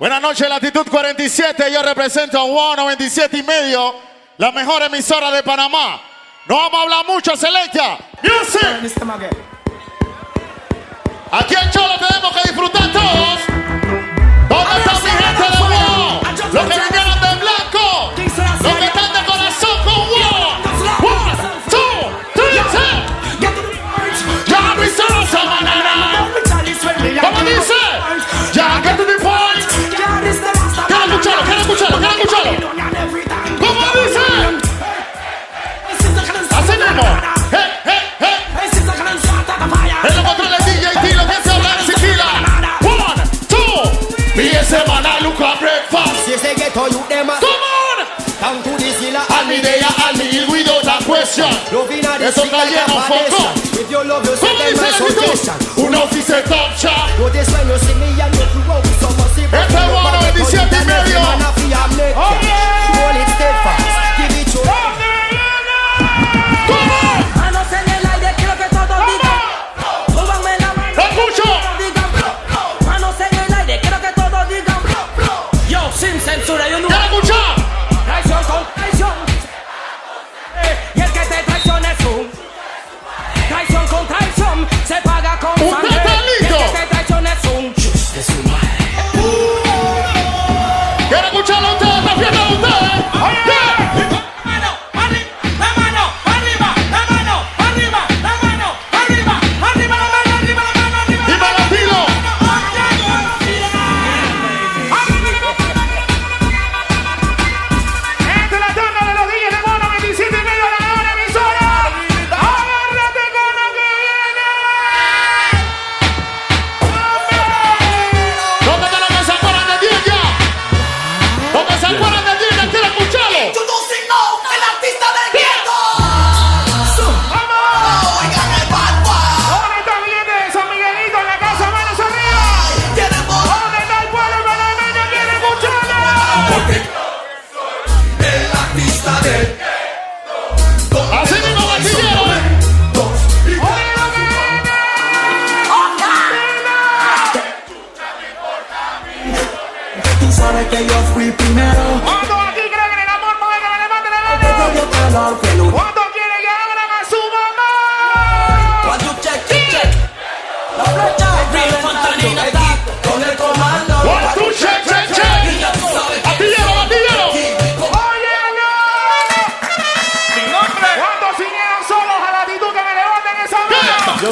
Buenas noches, Latitud 47. Yo represento a WOW 97 y medio, la mejor emisora de Panamá. No vamos a hablar mucho, Selecta. Music. Aquí en Cholo tenemos que disfrutar todos. me, they without a question. Love a the like a. If you love yourself, then my. Who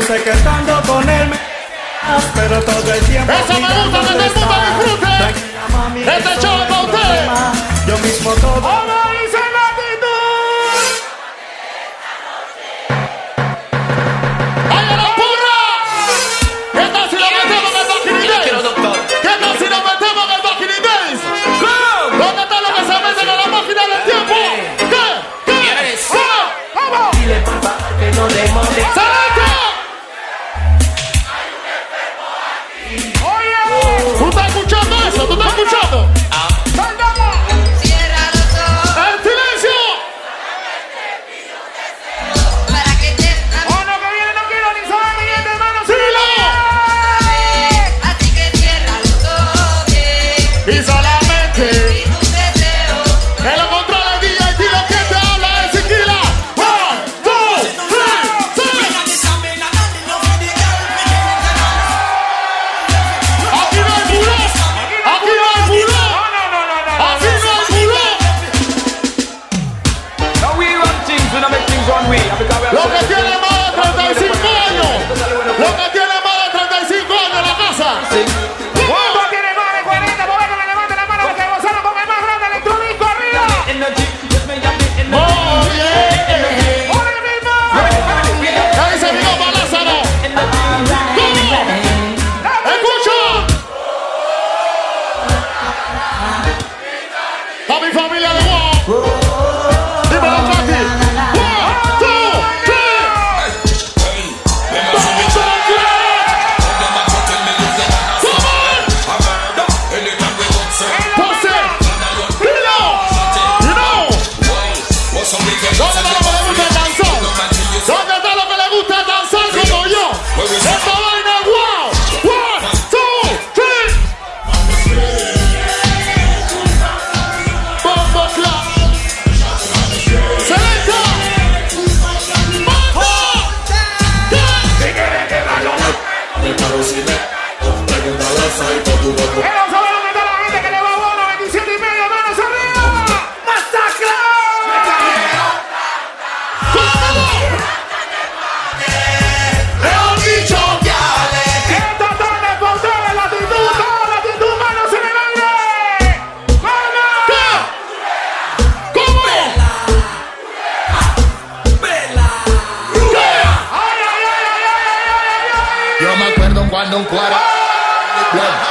sé que estando con él pero todo el tiempo. Este eso me gusta que todo el disfrute. Este show es para usted. Yo mismo todo. ¡Hola, dice la actitud! ¡Ay, la pura! ¿Qué tal si lo metemos en el Bikini Days? ¿Qué tal si lo metemos en el Bikini ¿Dónde están los que se meten a la máquina del tiempo? ¿Qué? ¿Qué? ¡Vamos! ¡Vamos! Dile, papá, que no le moleste. tú estás escuchando? Cierra los ojos. ¡En silencio! Para que te Oh, no, que viene, no quiero ni saber mi gente, hermano, síguelo. Así que cierra los ojos. Y sola.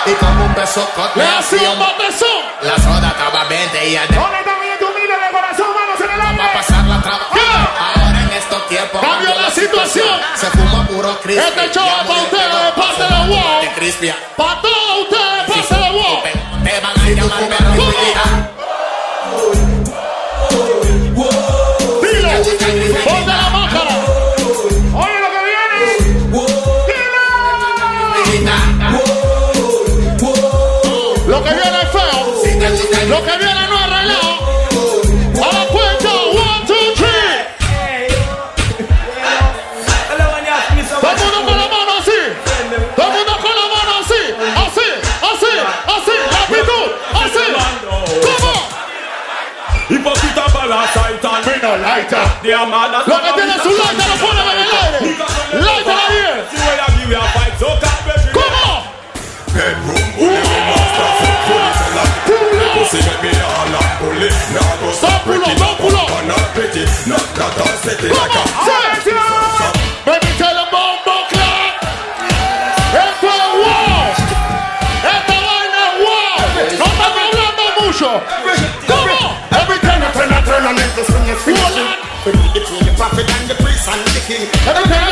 Y como un beso con Le hace un botezón. La soda estaba 20 y de ¿Dónde está mi humilde de corazón? Manos en el va a aire. pasar la traba. Ahora en estos tiempos Cambió la situación. Se fuma puro crispy. Este show es pa' muy ustedes, pegado, de parte de se Wow. Para todos ustedes, pase de wow. Te van a llamar Lo que viene no arreglado. A la cuenta, one, two, three. Hello, when you ask me so Todo el mundo con la mano así. Todo el mundo con la mano así. Así, así, así. La así. ¿Cómo? Hipócrita parasite and Vino lighter. they are mad at Lo que tiene su lighter lo pone en el aire. Lighter ahí. See pussy make me all a bully. Now go stop pull up, don't pull up. I'm not pretty, not that I'm sitting like a. Set you. Baby, tell them bomb, bomb clock. Esto es wow. Esta vaina es wow. No estamos hablando mucho. ¿Cómo? Every time I turn, I turn, I make the swing is finishing. Between the prophet and the priest and the king. Every time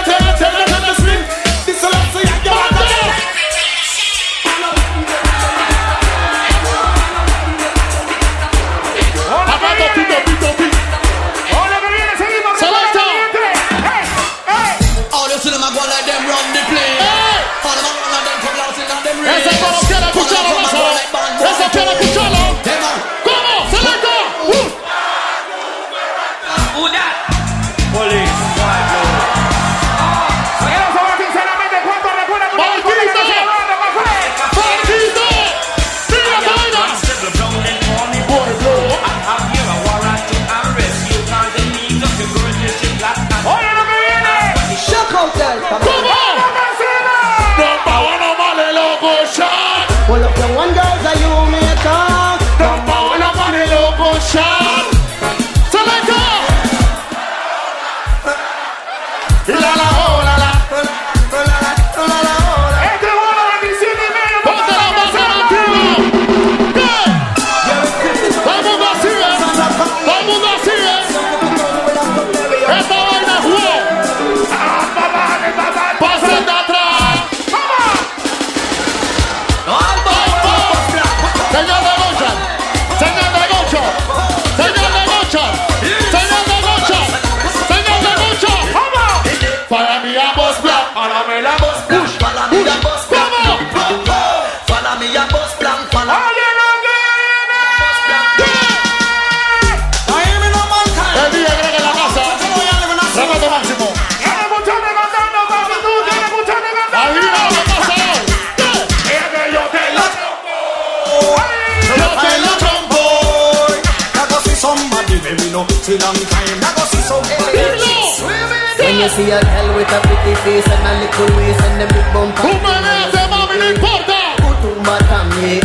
When you see a girl with a pretty face and a little waist and a big. Tú me ves, mami, no importa. Kutumba tamye,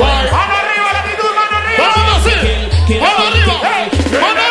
igual. Mano arriba, latitud, mano arriba. Vamos, arriba.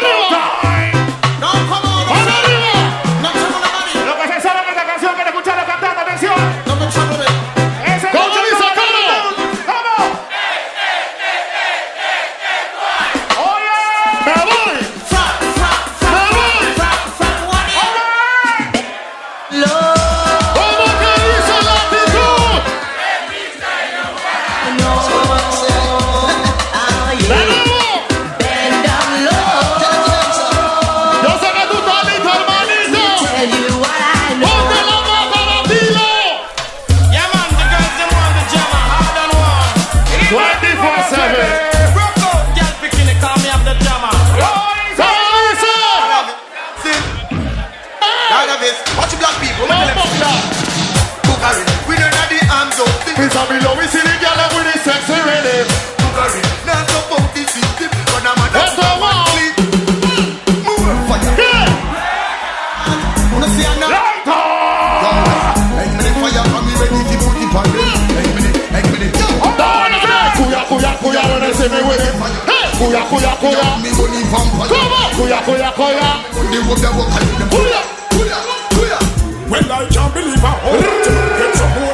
It's a below, we see the girl with the sexy rhythm. Now the funk is deep, but I'm not What's up, man? Kuya kuya kuya, come on! Kuya kuya kuya, kuya kuya kuya. Well, I can't believe I heard. Get some more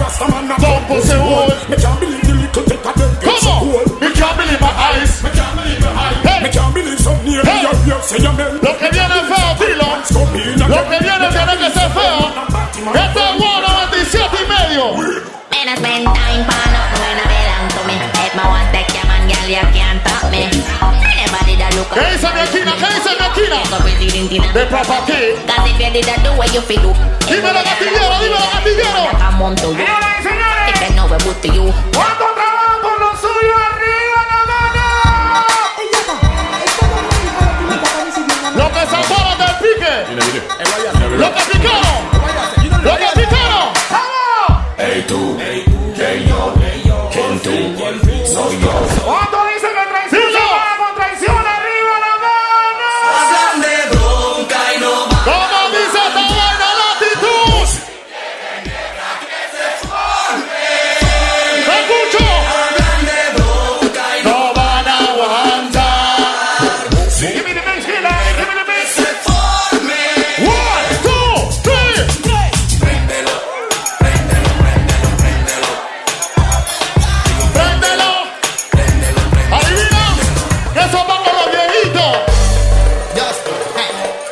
rasta man a don't pussy hole. Me can't believe the little take a them get so cool. Me can't believe my eyes. Me can't believe my eyes. Hey. Me can't believe some near hey. your ear say amen. Lo que viene feo, dilo. Lo que viene tiene que ser feo. Este es bueno 27 y medio. Menos mental. What is it, Mekina? What is it, Mekina? The proper key. Cause if you did that, do what you feel do. Dímelo, gatillero, y señores. ¿Cuánto trabajo con los suyos arriba, Navarro? Lo que se para del pique. Lo que pique.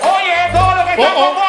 Oye, todo lo que está oh, oh.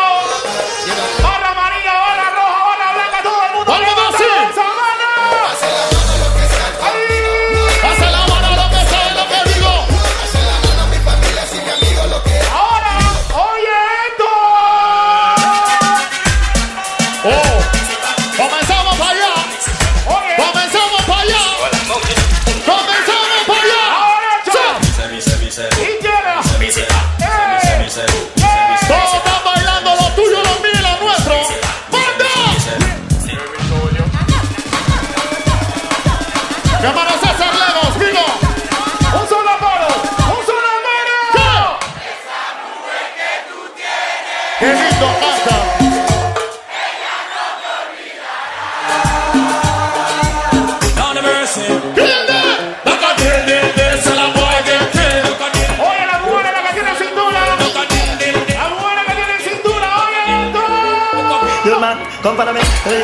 Come para mí. Yes.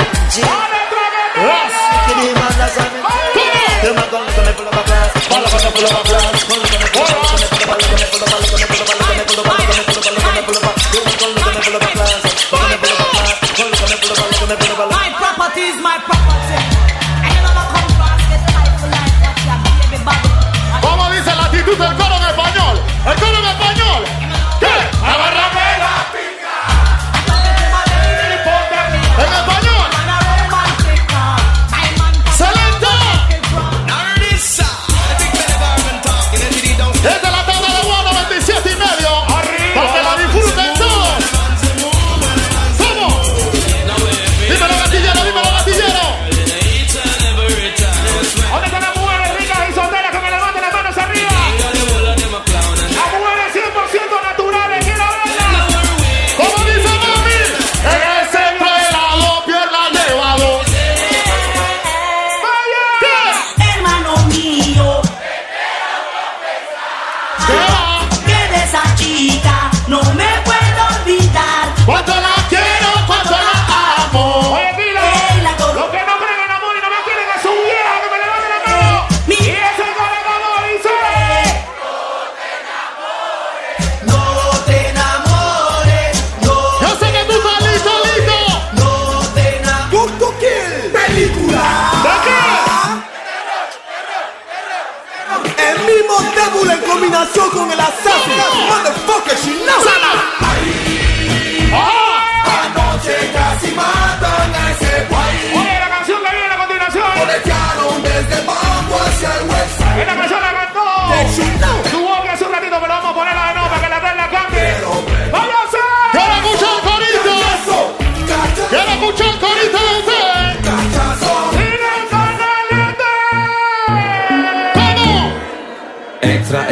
Give me my glass. Give me my glass. Pull up, pull up, pull up, pull up.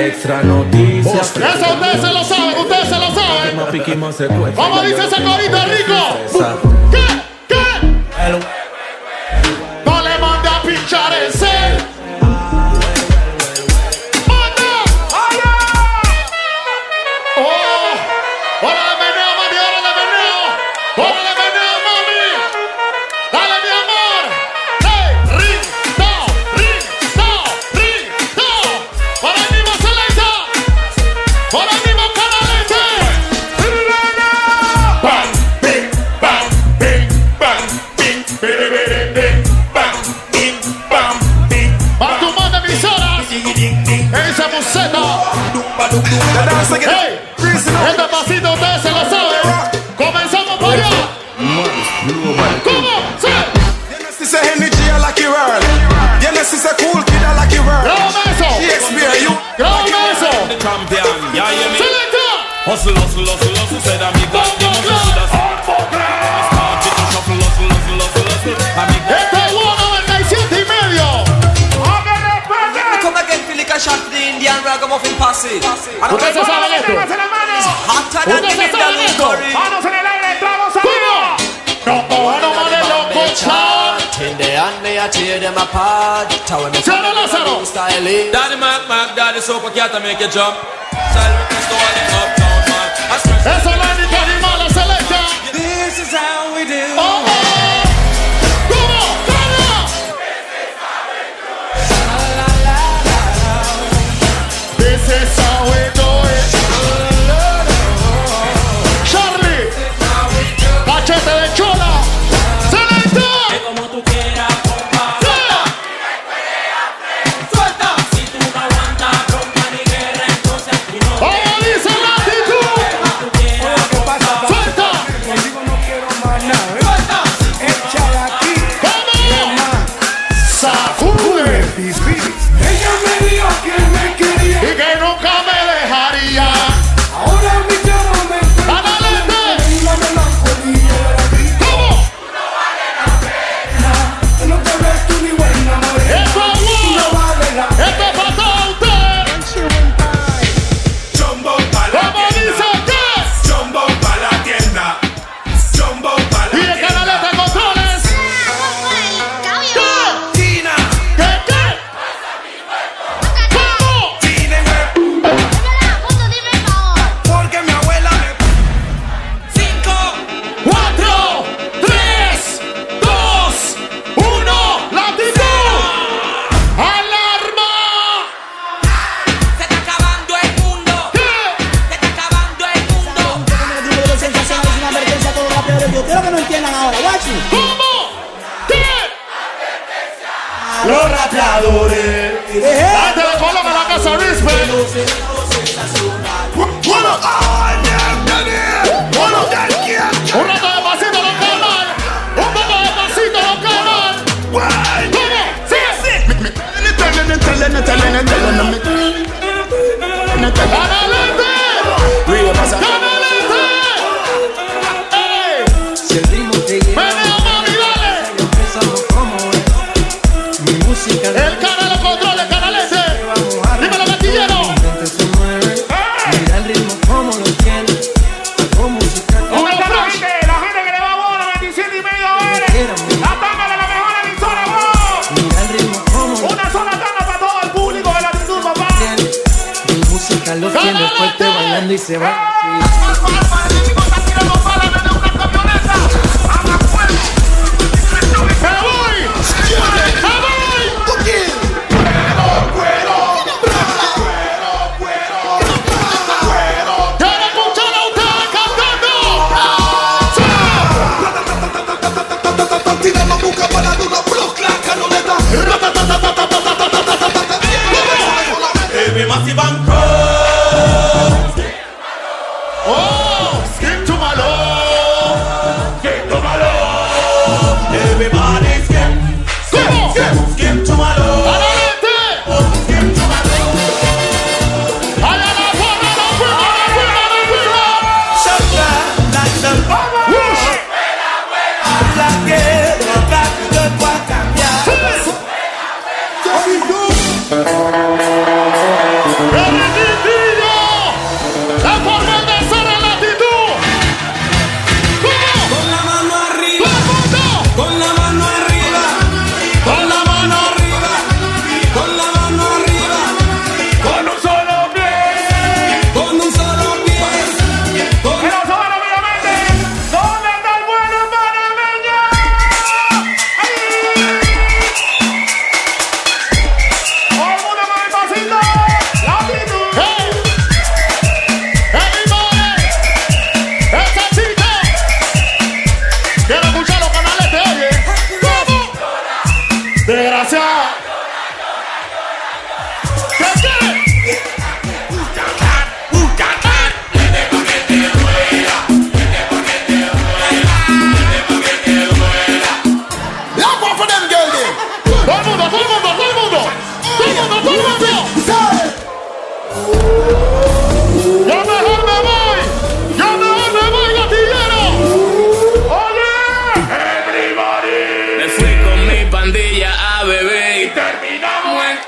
extra noticia. Eso ustedes se lo saben, ustedes se lo saben. Vamos, dice esa corita rico. Sing it. Hey. para Manos en el aire, entramos arriba. No loco, me a tear them apart. Me Daddy Mac Mac, Daddy Sopa make jump. Me uptown man. Eso Selecta. This is how we do. Oh, oh. pandilla a beber y terminamos en...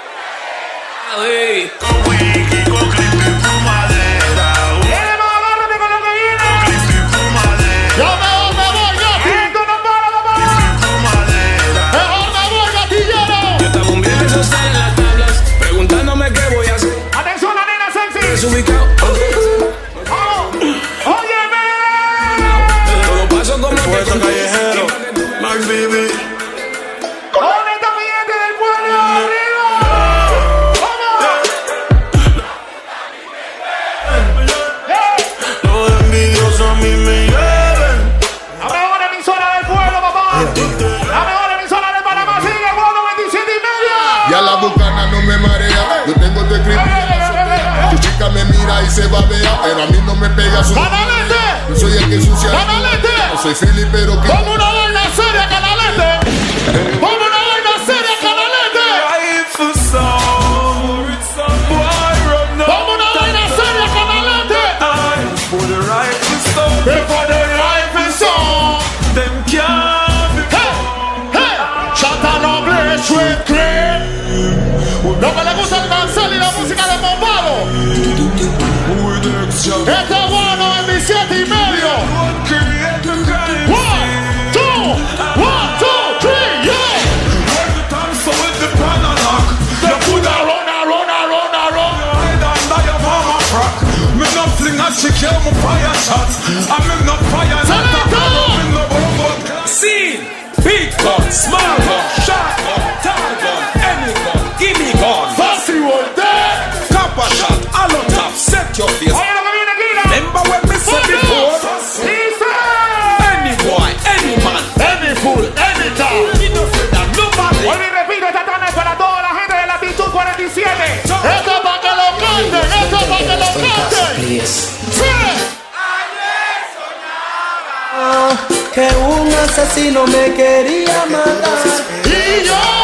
me pega su. ¡Canalete! Yo soy el que sucia. ¡Canalete! Yo soy Felipe, pero que. ¡Como una vaina seria, canalete! Eh. ¡Como una fire. asesino me quería matar.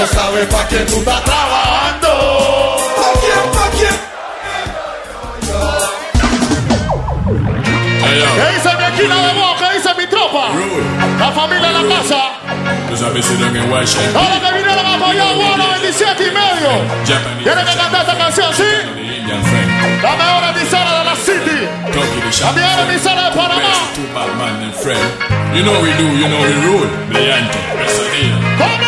no sabes pa' quién tú estás trabajando. ¿Pa' quién, pa' quién? ¿Qué dice mi esquina de voz? ¿Qué dice mi tropa? La familia en la casa. Tú sabes si lo que Ahora que vinieron a apoyar Guano 27 y medio. Tienen que cantar esta canción, ¿sí? La mejor emisora de la city. La mejor emisora de Panamá. You know we do, you know we rule. Brillante,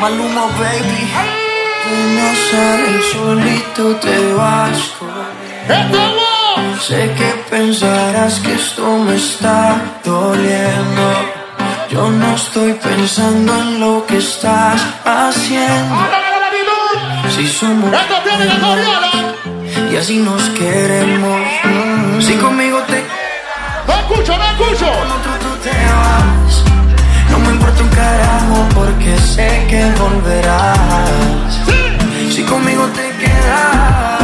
Maluma, baby. No sales solito, te vas conmigo. Sé que pensarás que esto me está doliendo. Yo no estoy pensando en lo que estás haciendo. Si somos y así nos queremos. Si conmigo te. No escucho, no escucho. Con otro tú te vas importa un carajo porque sé que volverás. Si conmigo te quedas.